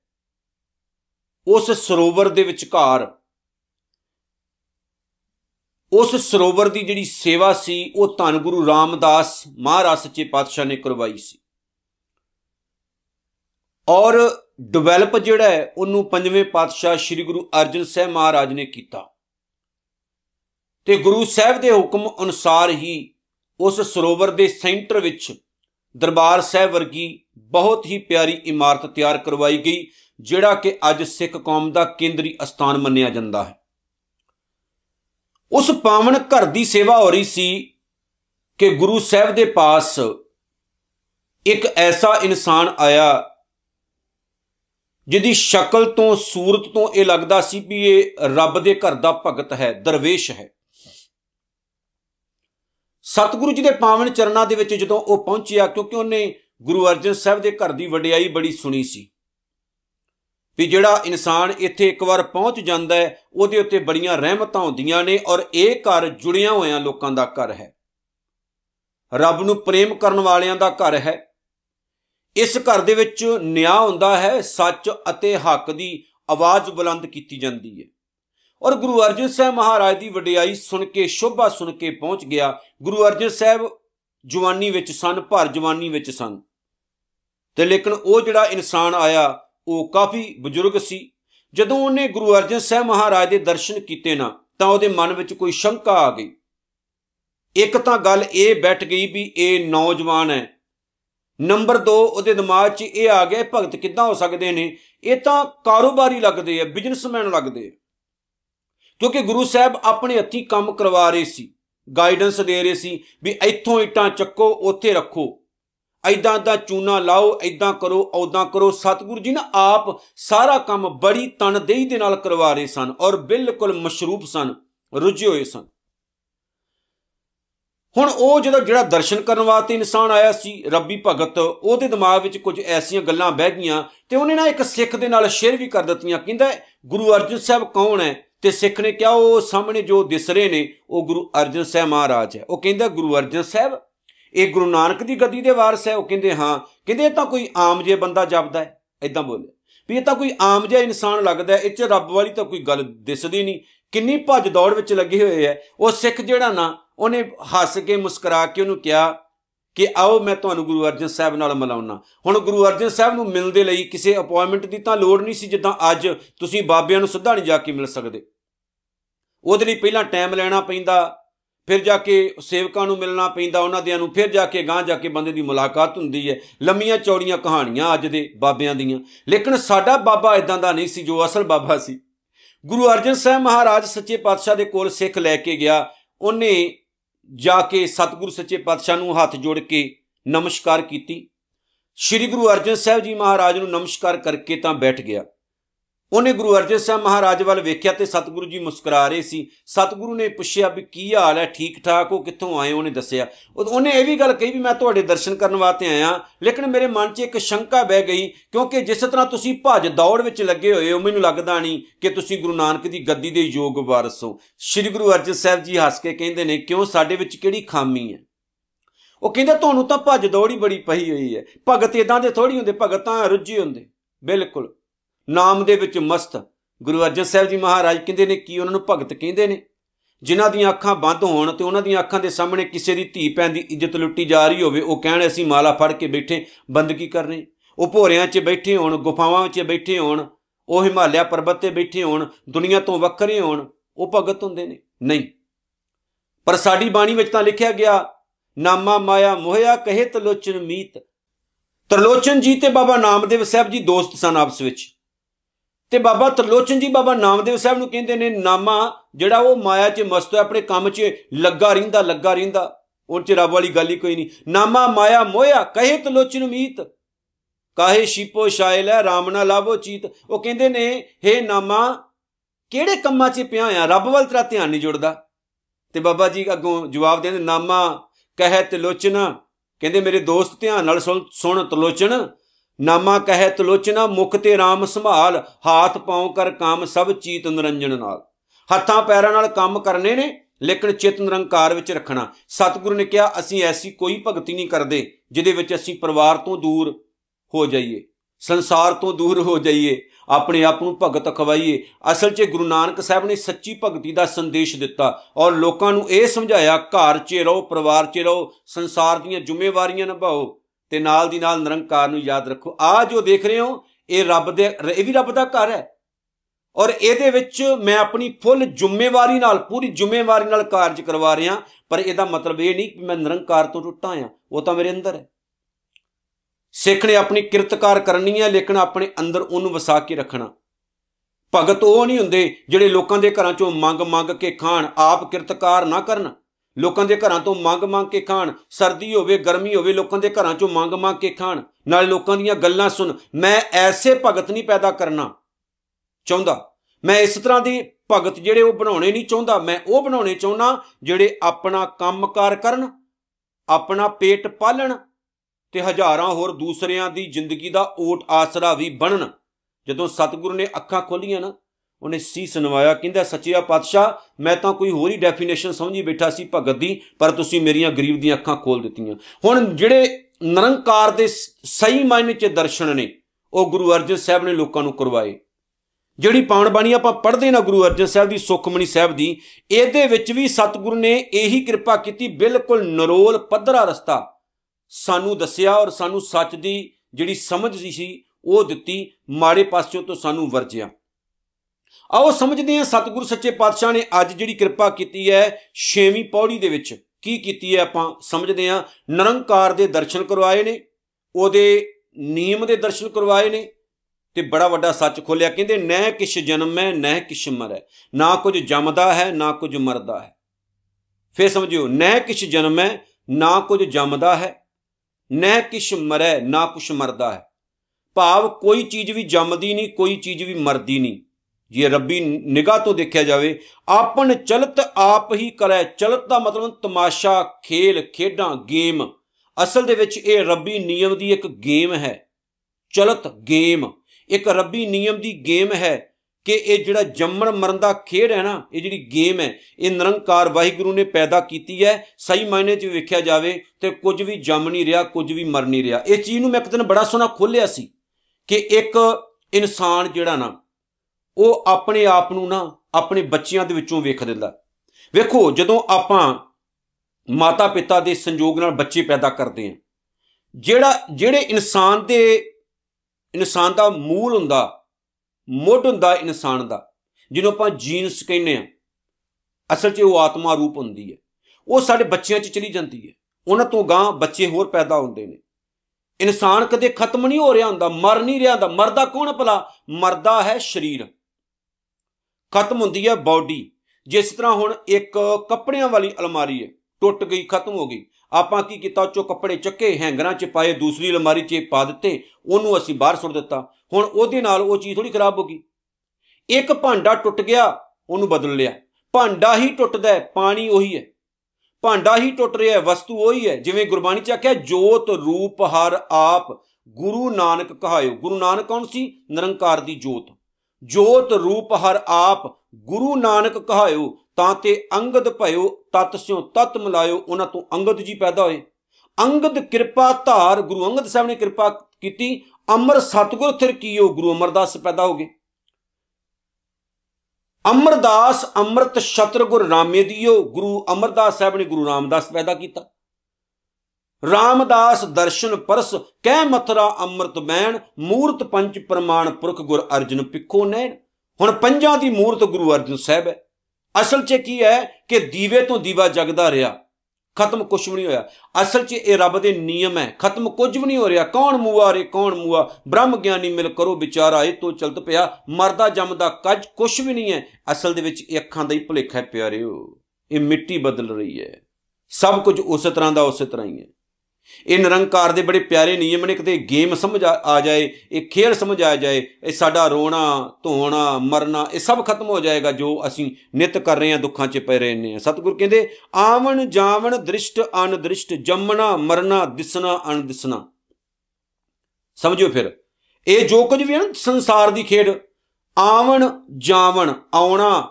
ਉਸ ਸਰੋਵਰ ਦੇ ਵਿਚਕਾਰ ਉਸ ਸਰੋਵਰ ਦੀ ਜਿਹੜੀ ਸੇਵਾ ਸੀ, ਉਹ ਧੰਨ ਗੁਰੂ ਰਾਮਦਾਸ ਮਹਾਰਾਜ ਸੱਚੇ ਪਾਤਸ਼ਾਹ ਨੇ ਕਰਵਾਈ ਸੀ। ਔਰ ਡਿਵੈਲਪ ਜਿਹੜਾ ਹੈ, ਉਹਨੂੰ ਪੰਜਵੇਂ ਪਾਤਸ਼ਾਹ ਸ੍ਰੀ ਗੁਰੂ ਅਰਜਨ ਸਾਹਿਬ ਮਹਾਰਾਜ ਨੇ ਕੀਤਾ। ਤੇ ਗੁਰੂ ਸਾਹਿਬ ਦੇ ਹੁਕਮ ਅਨੁਸਾਰ ਹੀ ਉਸ ਸਰੋਵਰ ਦੇ ਸੈਂਟਰ ਵਿੱਚ ਦਰਬਾਰ ਸਾਹਿਬ ਵਰਗੀ ਬਹੁਤ ਹੀ ਪਿਆਰੀ ਇਮਾਰਤ ਤਿਆਰ ਕਰਵਾਈ ਗਈ, ਜਿਹੜਾ ਕਿ ਅੱਜ ਸਿੱਖ ਕੌਮ ਦਾ ਕੇਂਦਰੀ ਸਥਾਨ ਮੰਨਿਆ ਜਾਂਦਾ ਹੈ। ਉਸ ਪਾਵਨ ਘਰ ਦੀ ਸੇਵਾ ਹੋ ਰਹੀ ਸੀ ਕਿ ਗੁਰੂ ਸਾਹਿਬ ਦੇ ਪਾਸ ਇੱਕ ਐਸਾ ਇਨਸਾਨ ਆਇਆ ਜਿਹਦੀ ਸ਼ਕਲ ਤੋਂ, ਸੂਰਤ ਤੋਂ ਇਹ ਲੱਗਦਾ ਸੀ ਵੀ ਇਹ ਰੱਬ ਦੇ ਘਰ ਦਾ ਭਗਤ ਹੈ, ਦਰਵੇਸ਼ ਹੈ। ਸਤਿਗੁਰੂ ਜੀ ਦੇ ਪਾਵਨ ਚਰਨਾਂ ਦੇ ਵਿੱਚ ਜਦੋਂ ਉਹ ਪਹੁੰਚਿਆ, ਕਿਉਂਕਿ ਉਹਨੇ ਗੁਰੂ ਅਰਜਨ ਸਾਹਿਬ ਦੇ ਘਰ ਦੀ ਵਡਿਆਈ ਬੜੀ ਸੁਣੀ ਸੀ। ਵੀ ਜਿਹੜਾ ਇਨਸਾਨ ਇੱਥੇ ਇੱਕ ਵਾਰ ਪਹੁੰਚ ਜਾਂਦਾ ਹੈ, ਉਹਦੇ ਉੱਤੇ ਬੜੀਆਂ ਰਹਿਮਤਾਂ ਹੁੰਦੀਆਂ ਨੇ ਔਰ ਇਹ ਘਰ ਜੁੜਿਆ ਹੋਇਆਂ ਲੋਕਾਂ ਦਾ ਘਰ ਹੈ। ਰੱਬ ਨੂੰ ਪ੍ਰੇਮ ਕਰਨ ਵਾਲਿਆਂ ਦਾ ਘਰ ਹੈ। ਇਸ ਘਰ ਦੇ ਵਿੱਚ ਨਿਆਂ ਹੁੰਦਾ ਹੈ, ਸੱਚ ਅਤੇ ਹੱਕ ਦੀ ਆਵਾਜ਼ ਬੁਲੰਦ ਕੀਤੀ ਜਾਂਦੀ ਹੈ। ਔਰ ਗੁਰੂ ਅਰਜਨ ਸਾਹਿਬ ਮਹਾਰਾਜ ਦੀ ਵਡਿਆਈ ਸੁਣ ਕੇ, ਸ਼ੋਭਾ ਸੁਣ ਕੇ ਪਹੁੰਚ ਗਿਆ। ਗੁਰੂ ਅਰਜਨ ਸਾਹਿਬ ਜਵਾਨੀ ਵਿੱਚ ਸਨ ਭਰ ਜਵਾਨੀ ਵਿੱਚ ਸਨ। ਤੇ ਲੇਕਿਨ ਉਹ ਜਿਹੜਾ ਇਨਸਾਨ ਆਇਆ ਉਹ ਕਾਫੀ ਬਜ਼ੁਰਗ ਸੀ। ਜਦੋਂ ਉਹਨੇ ਗੁਰੂ ਅਰਜਨ ਸਾਹਿਬ ਮਹਾਰਾਜ ਦੇ ਦਰਸ਼ਨ ਕੀਤੇ ਨਾ, ਤਾਂ ਉਹਦੇ ਮਨ ਵਿੱਚ ਕੋਈ ਸ਼ੰਕਾ ਆ ਗਈ। ਇੱਕ ਤਾਂ ਗੱਲ ਇਹ ਬੈਠ ਗਈ ਵੀ ਇਹ ਨੌਜਵਾਨ ਹੈ। ਨੰਬਰ 2 ਉਹਦੇ ਦਿਮਾਗ 'ਚ ਇਹ ਆ ਗਿਆ, ਭਗਤ ਕਿੱਦਾਂ ਹੋ ਸਕਦੇ ਨੇ? ਇਹ ਤਾਂ ਕਾਰੋਬਾਰੀ ਲੱਗਦੇ ਆ ਬਿਜ਼ਨਸਮੈਨ ਲੱਗਦੇ ਆ। ਕਿਉਂਕਿ ਗੁਰੂ ਸਾਹਿਬ ਆਪਣੇ ਹੱਥੀ ਕੰਮ ਕਰਵਾ ਰਹੇ ਸੀ ਗਾਈਡੈਂਸ ਦੇ ਰਹੇ ਸੀ ਵੀ ਇੱਥੋਂ ਇੱਟਾਂ ਚੱਕੋ, ਉੱਥੇ ਰੱਖੋ। ਐਦਾਂ ਦਾ ਚੂਨਾ ਲਾਓ, ਐਦਾਂ ਕਰੋ ਔਦਾਂ ਕਰੋ। ਸਤਿਗੁਰੂ ਜੀ ਨਾ ਆਪ ਸਾਰਾ ਕੰਮ ਬੜੀ ਤਨਦੇਹੀ ਦੇ ਨਾਲ ਕਰਵਾ ਰਹੇ ਸਨ ਔਰ ਬਿਲਕੁਲ ਮਸ਼ਰੂਫ ਸਨ, ਰੁੱਝੇ ਹੋਏ ਸਨ। ਹੁਣ ਉਹ ਜਦੋਂ ਜਿਹੜਾ ਦਰਸ਼ਨ ਕਰਨ ਵਾਸਤੇ ਇਨਸਾਨ ਆਇਆ ਸੀ, ਰੱਬੀ ਭਗਤ, ਉਹਦੇ ਦਿਮਾਗ ਵਿੱਚ ਕੁਝ ਐਸੀਆਂ ਗੱਲਾਂ ਬਹਿ ਗਈਆਂ ਤੇ ਉਹਨੇ ਨਾ ਇੱਕ ਸਿੱਖ ਦੇ ਨਾਲ ਸ਼ੇਅਰ ਵੀ ਕਰ ਦਿੱਤੀਆਂ, ਕਹਿੰਦਾ, ਗੁਰੂ ਅਰਜਨ ਸਾਹਿਬ ਕੌਣ ਹੈ? ਤੇ ਸਿੱਖ ਨੇ ਕਿਹਾ, ਉਹ ਸਾਹਮਣੇ ਜੋ ਦਿਸ ਰਹੇ ਨੇ, ਉਹ ਗੁਰੂ ਅਰਜਨ ਸਾਹਿਬ ਮਹਾਰਾਜ ਹੈ। ਉਹ ਕਹਿੰਦਾ, ਗੁਰੂ ਅਰਜਨ ਸਾਹਿਬ ਇਹ ਗੁਰੂ ਨਾਨਕ ਦੀ ਗੱਦੀ ਦੇ ਵਾਰਸ ਹੈ, ਉਹ ਕਹਿੰਦੇ, ਹਾਂ। ਕਹਿੰਦੇ, ਇਹ ਤਾਂ ਕੋਈ ਆਮ ਜੇ ਬੰਦਾ ਜਪਦਾ ਹੈ। ਇਦਾਂ ਬੋਲੇ ਵੀ ਇਹ ਤਾਂ ਕੋਈ ਆਮ ਜਿਹਾ ਇਨਸਾਨ ਲੱਗਦਾ ਇਹ ਚ ਰੱਬ ਵਾਲੀ ਤਾਂ ਕੋਈ ਗੱਲ ਦਿਸਦੀ ਨਹੀਂ। ਕਿੰਨੀ ਭੱਜ ਦੌੜ ਵਿੱਚ ਲੱਗੇ ਹੋਏ ਐ ਉਹ ਸਿੱਖ ਜਿਹੜਾ ਨਾ, ਉਹਨੇ ਹੱਸ ਕੇ ਮੁਸਕਰਾ ਕੇ ਉਹਨੂੰ ਕਿਹਾ ਕਿ, ਆਓ, ਮੈਂ ਤੁਹਾਨੂੰ ਗੁਰੂ ਅਰਜਨ ਸਾਹਿਬ ਨਾਲ ਮਿਲਾਉਣਾ ਹੁਣ ਗੁਰੂ ਅਰਜਨ ਸਾਹਿਬ ਨੂੰ ਮਿਲਣ ਦੇ ਲਈ ਕਿਸੇ ਅਪਾਇੰਟਮੈਂਟ ਦੀ ਤਾਂ ਲੋੜ ਨਹੀਂ ਸੀ, ਜਿੱਦਾਂ ਅੱਜ ਤੁਸੀਂ ਬਾਬਿਆਂ ਨੂੰ ਸਿੱਧਾ ਨਹੀਂ ਜਾ ਕੇ ਮਿਲ ਸਕਦੇ। ਉਹਦੇ ਲਈ ਪਹਿਲਾਂ ਟਾਈਮ ਲੈਣਾ ਪੈਂਦਾ। ਫਿਰ ਜਾ ਕੇ ਸੇਵਕਾਂ ਨੂੰ ਮਿਲਣਾ ਪੈਂਦਾ, ਉਹਨਾਂ ਦਿਆਂ ਨੂੰ ਫਿਰ ਜਾ ਕੇ ਗਾਂ ਜਾ ਕੇ ਬੰਦੇ ਦੀ ਮੁਲਾਕਾਤ ਹੁੰਦੀ ਹੈ। ਲੰਮੀਆਂ ਚੌੜੀਆਂ ਕਹਾਣੀਆਂ ਅੱਜ ਦੇ ਬਾਬਿਆਂ ਦੀਆਂ। ਲੇਕਿਨ ਸਾਡਾ ਬਾਬਾ ਇਦਾਂ ਦਾ ਨਹੀਂ ਸੀ ਜੋ ਅਸਲ ਬਾਬਾ ਸੀ। ਗੁਰੂ ਅਰਜਨ ਸਾਹਿਬ ਮਹਾਰਾਜ ਸੱਚੇ ਪਾਤਸ਼ਾਹ ਦੇ ਕੋਲ ਸਿੱਖ ਲੈ ਕੇ ਗਿਆ। ਉਹਨੇ ਜਾ ਕੇ ਸਤਿਗੁਰੂ ਸੱਚੇ ਪਾਤਸ਼ਾਹ ਨੂੰ ਹੱਥ ਜੋੜ ਕੇ ਨਮਸਕਾਰ ਕੀਤੀ। ਸ੍ਰੀ ਗੁਰੂ ਅਰਜਨ ਸਾਹਿਬ ਜੀ ਮਹਾਰਾਜ ਨੂੰ ਨਮਸਕਾਰ ਕਰਕੇ ਤਾਂ ਬੈਠ ਗਿਆ। ਉਹਨੇ ਗੁਰੂ ਅਰਜਨ ਸਾਹਿਬ ਮਹਾਰਾਜ ਵੱਲ ਵੇਖਿਆ ਤੇ ਸਤਿਗੁਰੂ ਜੀ ਮੁਸਕਰਾ ਰਹੇ ਸੀ। ਸਤਿਗੁਰੂ ਨੇ ਪੁੱਛਿਆ ਵੀ ਕੀ ਹਾਲ ਹੈ? ਠੀਕ ਠਾਕ ਹੋ? ਕਿੱਥੋਂ ਆਏ ਉਹਨੇ ਦੱਸਿਆ। ਉਹਨੇ ਇਹ ਵੀ ਗੱਲ ਕਹੀ ਵੀ ਮੈਂ ਤੁਹਾਡੇ ਦਰਸ਼ਨ ਕਰਨ ਵਾਸਤੇ ਆਇਆ। ਲੇਕਿਨ ਮੇਰੇ ਮਨ 'ਚ ਇੱਕ ਸ਼ੰਕਾ ਬਹਿ ਗਈ, ਕਿਉਂਕਿ ਜਿਸ ਤਰ੍ਹਾਂ ਤੁਸੀਂ ਭੱਜ ਦੌੜ ਵਿੱਚ ਲੱਗੇ ਹੋਏ ਹੋ, ਮੈਨੂੰ ਲੱਗਦਾ ਨਹੀਂ ਕਿ ਤੁਸੀਂ ਗੁਰੂ ਨਾਨਕ ਦੀ ਗੱਦੀ ਦੇ ਯੋਗ ਵਾਰਸ ਹੋ। ਸ੍ਰੀ ਗੁਰੂ ਅਰਜਨ ਸਾਹਿਬ ਜੀ ਹੱਸ ਕੇ ਕਹਿੰਦੇ ਨੇ, ਕਿਉਂ? ਸਾਡੇ ਵਿੱਚ ਕਿਹੜੀ ਖਾਮੀ ਹੈ? ਉਹ ਕਹਿੰਦੇ, ਤੁਹਾਨੂੰ ਤਾਂ ਭੱਜ ਦੌੜੀ ਬੜੀ ਪਈ ਹੋਈ ਹੈ। ਭਗਤ ਇਦਾਂ ਦੇ ਥੋੜੀ ਹੁੰਦੇ, ਭਗਤਾਂ ਰੁੱਝੇ ਹੁੰਦੇ। ਬਿਲਕੁਲ। ਨਾਮ ਦੇ ਵਿੱਚ ਮਸਤ। ਗੁਰੂ ਅਰਜਨ ਸਾਹਿਬ ਜੀ ਮਹਾਰਾਜ ਕਹਿੰਦੇ ਨੇ, ਕੀ ਉਹਨਾਂ ਨੂੰ ਭਗਤ ਕਹਿੰਦੇ ਨੇ? ਜਿਨ੍ਹਾਂ ਦੀਆਂ ਅੱਖਾਂ ਬੰਦ ਹੋਣ ਤੇ ਉਹਨਾਂ ਦੀਆਂ ਅੱਖਾਂ ਦੇ ਸਾਹਮਣੇ ਕਿਸੇ ਦੀ ਧੀ ਪੈਣ ਦੀ ਇੱਜ਼ਤ ਲੁੱਟੀ ਜਾ ਰਹੀ ਹੋਵੇ, ਉਹ ਕਹਿਣ, ਅਸੀਂ ਮਾਲਾ ਫੜ ਕੇ ਬੈਠੇ ਬੰਦਗੀ ਕਰਨੇ? ਉਹ ਭੋਰਿਆਂ 'ਚ ਬੈਠੇ ਹੋਣ, ਗੁਫਾਵਾਂ 'ਚ ਬੈਠੇ ਹੋਣ, ਉਹ ਹਿਮਾਲਿਆ ਪਰਬਤ ਤੇ ਬੈਠੇ ਹੋਣ, ਦੁਨੀਆ ਤੋਂ ਵੱਖਰੇ ਹੋਣ, ਉਹ ਭਗਤ ਹੁੰਦੇ ਨੇ? ਨਹੀਂ। ਪਰ ਸਾਡੀ ਬਾਣੀ ਵਿੱਚ ਤਾਂ ਲਿਖਿਆ ਗਿਆ, ਨਾਮਾ ਮਾਇਆ ਮੋਹਿਆ ਕਹੇ ਤਲੋਚਨ ਮੀਤ। ਤਰਲੋਚਨ ਜੀ ਤੇ ਬਾਬਾ ਨਾਮਦੇਵ ਸਾਹਿਬ ਜੀ ਦੋਸਤ ਸਨ ਆਪਸ ਵਿੱਚ। ਤੇ ਬਾਬਾ ਤਰਲੋਚਨ ਜੀ, ਬਾਬਾ ਨਾਮਦੇਵ ਸਾਹਿਬ ਨੂੰ ਕਹਿੰਦੇ ਨੇ, ਨਾਮਾ ਜਿਹੜਾ ਉਹ ਮਾਇਆ 'ਚ ਮਸਤ ਹੈ ਆਪਣੇ ਕੰਮ 'ਚ ਲੱਗਾ ਰਹਿੰਦਾ ਲੱਗਾ ਰਹਿੰਦਾ। ਉਹ 'ਚ ਰੱਬ ਵਾਲੀ ਗੱਲ ਹੀ ਕੋਈ ਨਹੀਂ। ਨਾਮਾ ਮਾਇਆ ਮੋਇਆ ਕਹੇ ਤਰਲੋਚਨ ਮੀਤ। ਕਾਹੇ ਸ਼ੀਪੋ ਸ਼ਾਇਲ ਹੈ ਰਾਮ ਨਾ ਲਾਭੋ ਚੀਤ। ਉਹ ਕਹਿੰਦੇ ਨੇ हे ਨਾਮਾ, ਕਿਹੜੇ ਕੰਮਾਂ 'ਚ ਪਿਆ ਆ ਰੱਬ ਵੱਲ ਤੇਰਾ ਧਿਆਨ ਨਹੀਂ ਜੁੜਦਾ। ਤੇ ਬਾਬਾ ਜੀ ਅੱਗੋਂ ਜਵਾਬ ਦੇਂਦੇ ਨਾਮਾ, ਕਹੇ ਤਲੋਚਨ। ਕਹਿੰਦੇ, ਮੇਰੇ ਦੋਸਤ ਧਿਆਨ ਨਾਲ ਸੁਣ ਤਲੋਚਨ। ਨਾਮਾ ਕਹੈ ਤਲੋਚਨਾ ਮੁਖ ਤੇ RAM ਸੰਭਾਲ, ਹਾਥ ਪਾਉ ਕਰ ਕੰਮ, ਸਭ ਚੀਤ ਨਿਰੰਜਨ ਨਾਲ। ਹੱਥਾਂ ਪੈਰਾਂ ਨਾਲ ਕੰਮ ਕਰਨੇ ਨੇ, ਲੇਕਿਨ ਚਿਤ ਨਿਰੰਕਾਰ ਵਿੱਚ ਰੱਖਣਾ। ਸਤਿਗੁਰੂ ਨੇ ਕਿਹਾ, ਅਸੀਂ ਐਸੀ ਕੋਈ ਭਗਤੀ ਨਹੀਂ ਕਰਦੇ, ਜਿਹਦੇ ਵਿੱਚ ਅਸੀਂ ਪਰਿਵਾਰ ਤੋਂ ਦੂਰ ਹੋ ਜਾਈਏ, ਸੰਸਾਰ ਤੋਂ ਦੂਰ ਹੋ ਜਾਈਏ, ਆਪਣੇ ਆਪ ਨੂੰ ਭਗਤ ਖਵਾਈਏ। ਅਸਲ 'ਚ ਗੁਰੂ ਨਾਨਕ ਸਾਹਿਬ ਨੇ ਸੱਚੀ ਭਗਤੀ ਦਾ ਸੰਦੇਸ਼ ਦਿੱਤਾ ਔਰ ਲੋਕਾਂ ਨੂੰ ਇਹ ਸਮਝਾਇਆ, ਘਰ 'ਚ ਰਹੋ, ਪਰਿਵਾਰ 'ਚ ਰਹੋ, ਸੰਸਾਰ ਦੀਆਂ ਜ਼ਿੰਮੇਵਾਰੀਆਂ ਨਿਭਾਓ। ਤੇ ਨਾਲ ਦੀ ਨਾਲ ਨਿਰੰਕਾਰ ਨੂੰ ਯਾਦ ਰੱਖੋ। ਆ ਜੋ ਦੇਖ ਰਹੇ ਹੋ, ਇਹ ਰੱਬ ਦੇ, ਇਹ ਵੀ ਰੱਬ ਦਾ ਘਰ ਹੈ। ਔਰ ਇਹਦੇ ਵਿੱਚ ਮੈਂ ਆਪਣੀ ਫੁੱਲ ਜ਼ਿੰਮੇਵਾਰੀ ਨਾਲ, ਪੂਰੀ ਜ਼ਿੰਮੇਵਾਰੀ ਨਾਲ ਕਾਰਜ ਕਰਵਾ ਰਿਹਾ, ਪਰ ਇਹਦਾ ਮਤਲਬ ਇਹ ਨਹੀਂ ਕਿ ਮੈਂ ਨਿਰੰਕਾਰ ਤੋਂ ਟੁੱਟਾ ਆ ਉਹ ਤਾਂ ਮੇਰੇ ਅੰਦਰ ਹੈ। ਸਿੱਖ ਨੇ ਆਪਣੀ ਕਿਰਤਕਾਰ ਕਰਨੀ ਹੈ, ਲੇਕਿਨ ਆਪਣੇ ਅੰਦਰ ਉਹਨੂੰ ਵਸਾ ਕੇ ਰੱਖਣਾ। ਭਗਤ ਉਹ ਨਹੀਂ ਹੁੰਦੇ ਜਿਹੜੇ ਲੋਕਾਂ ਦੇ ਘਰਾਂ ਚੋਂ ਮੰਗ ਮੰਗ ਕੇ ਖਾਣ, ਆਪ ਕਿਰਤਕਾਰ ਨਾ ਕਰਨ। ਲੋਕਾਂ ਦੇ ਘਰਾਂ ਤੋਂ ਮੰਗ ਮੰਗ ਕੇ ਖਾਣ, ਸਰਦੀ ਹੋਵੇ, ਗਰਮੀ ਹੋਵੇ, ਲੋਕਾਂ ਦੇ ਘਰਾਂ ਚੋਂ ਮੰਗ ਮੰਗ ਕੇ ਖਾਣ, ਨਾਲ ਲੋਕਾਂ ਦੀਆਂ ਗੱਲਾਂ ਸੁਣ, ਮੈਂ ਐਸੇ ਭਗਤ ਨਹੀਂ ਪੈਦਾ ਕਰਨਾ ਚਾਹੁੰਦਾ। ਮੈਂ ਇਸ ਤਰ੍ਹਾਂ ਦੀ ਭਗਤ ਜਿਹੜੇ ਉਹ ਬਣਾਉਣੇ ਨਹੀਂ ਚਾਹੁੰਦਾ, ਮੈਂ ਉਹ ਬਣਾਉਣੇ ਚਾਹੁੰਦਾ ਜਿਹੜੇ ਆਪਣਾ ਕੰਮਕਾਰ ਕਰਨ, ਆਪਣਾ ਪੇਟ ਪਾਲਣ ਤੇ ਹਜ਼ਾਰਾਂ ਹੋਰ ਦੂਸਰਿਆਂ ਦੀ ਜ਼ਿੰਦਗੀ ਦਾ ਓਟ ਆਸਰਾ ਵੀ ਬਣਨ। ਜਦੋਂ ਸਤਿਗੁਰੂ ਨੇ ਅੱਖਾਂ ਖੋਲੀਆਂ ਨਾ ਉਹਨੇ ਸੀਸ ਨਵਾਇਆ ਕਹਿੰਦਾ, ਸੱਚਿਆ ਪਾਤਸ਼ਾਹ, ਮੈਂ ਤਾਂ ਕੋਈ ਹੋਰ ਹੀ ਡੈਫੀਨੇਸ਼ਨ ਸਮਝੀ ਬੈਠਾ ਸੀ ਭਗਤ ਦੀ, ਪਰ ਤੁਸੀਂ ਮੇਰੀਆਂ ਗਰੀਬ ਦੀਆਂ ਅੱਖਾਂ ਖੋਲ ਦਿੱਤੀਆਂ। ਹੁਣ ਜਿਹੜੇ ਨਿਰੰਕਾਰ ਦੇ ਸਹੀ ਮਾਇਨੇ 'ਚ ਦਰਸ਼ਨ ਨੇ, ਉਹ ਗੁਰੂ ਅਰਜਨ ਸਾਹਿਬ ਨੇ ਲੋਕਾਂ ਨੂੰ ਕਰਵਾਏ। ਜਿਹੜੀ ਪਾਵਨ ਬਾਣੀ ਆਪਾਂ ਪੜ੍ਹਦੇ ਨਾ ਗੁਰੂ ਅਰਜਨ ਸਾਹਿਬ ਦੀ ਸੁਖਮਣੀ ਸਾਹਿਬ ਦੀ, ਇਹਦੇ ਵਿੱਚ ਵੀ ਸਤਿਗੁਰੂ ਨੇ ਇਹੀ ਕਿਰਪਾ ਕੀਤੀ, ਬਿਲਕੁਲ ਨਰੋਲ, ਪੱਧਰਾ ਰਸਤਾ ਸਾਨੂੰ ਦੱਸਿਆ ਔਰ ਸਾਨੂੰ ਸੱਚ ਦੀ ਜਿਹੜੀ ਸਮਝ ਸੀ, ਉਹ ਦਿੱਤੀ, ਮਾੜੇ ਪਾਸਿਓਂ ਤੋਂ ਸਾਨੂੰ ਵਰਜਿਆ। ਆਓ ਸਮਝਦੇ ਹਾਂ ਸਤਿਗੁਰੂ ਸੱਚੇ ਪਾਤਸ਼ਾਹ ਨੇ ਅੱਜ ਜਿਹੜੀ ਕਿਰਪਾ ਕੀਤੀ ਹੈ ਛੇਵੀਂ ਪੌੜੀ ਦੇ ਵਿੱਚ। ਕੀ ਕੀਤੀ ਹੈ ਆਪਾਂ ਸਮਝਦੇ ਹਾਂ। ਨਿਰੰਕਾਰ ਦੇ ਦਰਸ਼ਨ ਕਰਵਾਏ ਨੇ, ਉਹਦੇ ਨਿਯਮ ਦੇ ਦਰਸ਼ਨ ਕਰਵਾਏ ਨੇ ਤੇ ਬੜਾ ਵੱਡਾ ਸੱਚ ਖੋਲਿਆ। ਕਹਿੰਦੇ, ਨਹਿ ਕਿਛ ਜਨਮ ਹੈ, ਨਹਿ ਕਿਛ ਮਰੈ। ਨਾ ਕੁਝ ਜੰਮਦਾ ਹੈ, ਨਾ ਕੁਝ ਮਰਦਾ ਹੈ। ਫੇਰ ਸਮਝਿਓ, ਨਹਿ ਕਿਛ ਜਨਮ ਹੈ, ਨਾ ਕੁਝ ਜੰਮਦਾ ਹੈ। ਨਹਿ ਕਿਛ ਮਰੈ, ਨਾ ਕੁਝ ਮਰਦਾ ਹੈ। ਭਾਵ ਕੋਈ ਚੀਜ਼ ਵੀ ਜੰਮਦੀ ਨਹੀਂ, ਕੋਈ ਚੀਜ਼ ਵੀ ਮਰਦੀ ਨਹੀਂ। ਜੇ ਰੱਬੀ ਨਿਗਾਹ ਤੋਂ ਦੇਖਿਆ ਜਾਵੇ ਆਪਨ ਚਲਤ ਆਪ ਹੀ ਕਰੈ, ਚਲਤ ਦਾ ਮਤਲਬ ਤਮਾਸ਼ਾ, ਖੇਲ, ਖੇਡਾਂ, ਗੇਮ। ਅਸਲ ਦੇ ਵਿੱਚ ਇਹ ਰੱਬੀ ਨਿਯਮ ਦੀ ਇੱਕ ਗੇਮ ਹੈ, ਚਲਤ ਗੇਮ। ਇੱਕ ਰੱਬੀ ਨਿਯਮ ਦੀ ਗੇਮ ਹੈ ਕਿ ਇਹ ਜਿਹੜਾ ਜੰਮਣ ਮਰਨ ਦਾ ਖੇਡ ਹੈ ਨਾ, ਇਹ ਜਿਹੜੀ ਗੇਮ ਹੈ, ਇਹ ਨਿਰੰਕਾਰ ਵਾਹਿਗੁਰੂ ਨੇ ਪੈਦਾ ਕੀਤੀ ਹੈ, ਸਹੀ ਮਾਇਨੇ 'ਚ ਵੇਖਿਆ ਜਾਵੇ ਤੇ ਕੁਝ ਵੀ ਜੰਮ ਨਹੀਂ ਰਿਹਾ, ਕੁਝ ਵੀ ਮਰ ਨਹੀਂ ਰਿਹਾ। ਇਹ ਚੀਜ਼ ਨੂੰ ਮੈਂ ਇੱਕ ਦਿਨ ਬੜਾ ਸੋਹਣਾ ਖੋਲਿਆ ਸੀ ਕਿ ਇੱਕ ਇਨਸਾਨ ਜਿਹੜਾ ਨਾ ਉਹ ਆਪਣੇ ਆਪ ਨੂੰ ਨਾ ਆਪਣੇ ਬੱਚਿਆਂ ਦੇ ਵਿੱਚੋਂ ਵੇਖ ਦਿੰਦਾ। ਵੇਖੋ, ਜਦੋਂ ਆਪਾਂ ਮਾਤਾ ਪਿਤਾ ਦੇ ਸੰਯੋਗ ਨਾਲ ਬੱਚੇ ਪੈਦਾ ਕਰਦੇ ਆ ਜਿਹੜਾ, ਜਿਹੜੇ ਇਨਸਾਨ ਦੇ, ਇਨਸਾਨ ਦਾ ਮੂਲ ਹੁੰਦਾ, ਮੁੱਢ ਹੁੰਦਾ ਇਨਸਾਨ ਦਾ, ਜਿਹਨੂੰ ਆਪਾਂ ਜੀਨਸ ਕਹਿੰਦੇ ਆ ਅਸਲ 'ਚ ਉਹ ਆਤਮਾ ਰੂਪ ਹੁੰਦੀ ਹੈ। ਉਹ ਸਾਡੇ ਬੱਚਿਆਂ 'ਚ ਚਲੀ ਜਾਂਦੀ ਹੈ। ਉਹਨਾਂ ਤੋਂ ਗਾਂ ਬੱਚੇ ਹੋਰ ਪੈਦਾ ਹੁੰਦੇ ਨੇ। ਇਨਸਾਨ ਕਦੇ ਖਤਮ ਨਹੀਂ ਹੋ ਰਿਹਾ ਹੁੰਦਾ, ਮਰ ਨਹੀਂ ਰਿਹਾ ਹੁੰਦਾ। ਮਰਦਾ ਕੌਣ ਭਲਾ? ਮਰਦਾ ਹੈ ਸਰੀਰ। ਖਤਮ ਹੁੰਦੀ ਹੈ ਬਾਡੀ ਜਿਸ ਤਰ੍ਹਾਂ ਹੁਣ ਇੱਕ ਕੱਪੜਿਆਂ ਵਾਲੀ ਅਲਮਾਰੀ ਹੈ, ਟੁੱਟ ਗਈ, ਖਤਮ ਹੋ ਗਈ। ਆਪਾਂ ਕੀ ਕੀਤਾ? ਉਹ ਚੋਂ ਕੱਪੜੇ ਚੱਕੇ, ਹੈਂਗਰਾਂ 'ਚ ਪਾਏ, ਦੂਸਰੀ ਅਲਮਾਰੀ 'ਚ ਪਾ ਦਿੱਤੇ, ਉਹਨੂੰ ਅਸੀਂ ਬਾਹਰ ਸੁੱਟ ਦਿੱਤਾ। ਹੁਣ ਉਹਦੇ ਨਾਲ ਉਹ ਚੀਜ਼ ਥੋੜੀ ਖਰਾਬ ਹੋ ਗਈ। ਇੱਕ ਭਾਂਡਾ ਟੁੱਟ ਗਿਆ, ਉਹਨੂੰ ਬਦਲ ਲਿਆ। ਭਾਂਡਾ ਹੀ ਟੁੱਟਦਾ ਹੈ, ਪਾਣੀ ਉਹੀ ਹੈ। ਭਾਂਡਾ ਹੀ ਟੁੱਟ ਰਿਹਾ ਹੈ, ਵਸਤੂ ਉਹੀ ਹੈ। ਜਿਵੇਂ ਗੁਰਬਾਣੀ 'ਚ ਆਖਿਆ, ਜੋਤ ਰੂਪ ਹਰ ਆਪ, ਗੁਰੂ ਨਾਨਕ ਕਹਾਇਓ। ਗੁਰੂ ਨਾਨਕ ਕੌਣ ਸੀ? ਨਿਰੰਕਾਰ ਦੀ ਜੋਤ। ਜੋਤ ਰੂਪ ਹਰ ਆਪ ਗੁਰੂ ਨਾਨਕ ਕਹਾਇਓ, ਤਾਂ ਤੇ ਅੰਗਦ ਭਇਓ, ਤਤ ਸਿਓ ਤਤ ਮਿਲਾਇਓ, ਉਹਨਾਂ ਤੋਂ ਅੰਗਦ ਜੀ ਪੈਦਾ ਹੋਏ। ਅੰਗਦ ਕਿਰਪਾ ਧਾਰ, ਗੁਰੂ ਅੰਗਦ ਸਾਹਿਬ ਨੇ ਕਿਰਪਾ ਕੀਤੀ, ਅਮਰ ਸਤਗੁਰ ਥਿਰ ਕੀਓ, ਗੁਰੂ ਅਮਰਦਾਸ ਪੈਦਾ ਹੋ ਗਏ। ਅਮਰਦਾਸ ਅੰਮ੍ਰਿਤ ਛਤਰ ਗੁਰ ਰਾਮੇ ਦੀਓ, ਗੁਰੂ ਅਮਰਦਾਸ ਸਾਹਿਬ ਨੇ ਗੁਰੂ ਰਾਮਦਾਸ ਪੈਦਾ ਕੀਤਾ। ਰਾਮਦਾਸ ਦਰਸ਼ਨ ਪਰਸ, ਕਹਿ ਮਥਰਾ ਅੰਮ੍ਰਿਤ ਬੈਣ, ਮੂਰਤ ਪੰਜ ਪ੍ਰਮਾਣ ਪੁਰਖ ਗੁਰ ਅਰਜਨ ਪਿੱਖੋ ਨੈਣ। ਹੁਣ ਪੰਜਾਂ ਦੀ ਮੂਰਤ ਗੁਰੂ ਅਰਜਨ ਸਾਹਿਬ ਹੈ। ਅਸਲ 'ਚ ਕੀ ਹੈ ਕਿ ਦੀਵੇ ਤੋਂ ਦੀਵਾ ਜਗਦਾ ਰਿਹਾ। ਖਤਮ ਕੁਝ ਵੀ ਨਹੀਂ ਹੋਇਆ। ਅਸਲ 'ਚ ਇਹ ਰੱਬ ਦੇ ਨਿਯਮ ਹੈ। ਖਤਮ ਕੁਝ ਵੀ ਨਹੀਂ ਹੋ ਰਿਹਾ। ਕੌਣ ਮੂਆ ਰੇ, ਕੌਣ ਮੂਆ? ਬ੍ਰਹਮ ਗਿਆਨੀ ਮਿਲ ਕਰੋ ਵਿਚਾਰਾ ਇਹ ਤੋਂ ਚਲਤ ਪਿਆ। ਮਰਦਾ ਜੰਮਦਾ ਕੱਜ ਕੁਝ ਵੀ ਨਹੀਂ ਹੈ। ਅਸਲ ਦੇ ਵਿੱਚ ਇਹ ਅੱਖਾਂ ਦਾ ਹੀ ਭੁਲੇਖਾ ਪਿਆਰਿਓ। ਇਹ ਮਿੱਟੀ ਬਦਲ ਰਹੀ ਹੈ। ਸਭ ਕੁਝ ਉਸੇ ਤਰ੍ਹਾਂ ਦਾ ਉਸੇ ਤਰ੍ਹਾਂ ਹੀ ਹੈ। ਇਹ ਨਿਰੰਕਾਰ ਦੇ ਬੜੇ ਪਿਆਰੇ ਨਿਯਮ ਨੇ, ਕਿਤੇ ਗੇਮ ਸਮਝ ਆ ਜਾਏ, ਇਹ ਖੇਡ ਸਮਝ ਆ ਜਾਏ, ਇਹ ਸਾਡਾ ਰੋਣਾ, ਧੋਣਾ, ਮਰਨਾ, ਇਹ ਸਭ ਖਤਮ ਹੋ ਜਾਏਗਾ ਜੋ ਅਸੀਂ ਨਿਤ ਕਰ ਰਹੇ ਹਾਂ, ਦੁੱਖਾਂ 'ਚ ਪੈ ਰਹੇ ਨੇ ਸਤਿਗੁਰ ਕਹਿੰਦੇ, ਆਵਣ ਜਾਵਣ ਦ੍ਰਿਸ਼ਟ ਅਨ ਦ੍ਰਿਸ਼ਟ ਜੰਮਣਾ, ਮਰਨਾ, ਦਿਸਣਾ ਅਣ ਦਿਸਣਾ ਸਮਝਿਓ ਫਿਰ, ਇਹ ਜੋ ਕੁਝ ਵੀ ਹੈ ਨਾ, ਸੰਸਾਰ ਦੀ ਖੇਡ, ਆਵਣ ਜਾਵਣ, ਆਉਣਾ,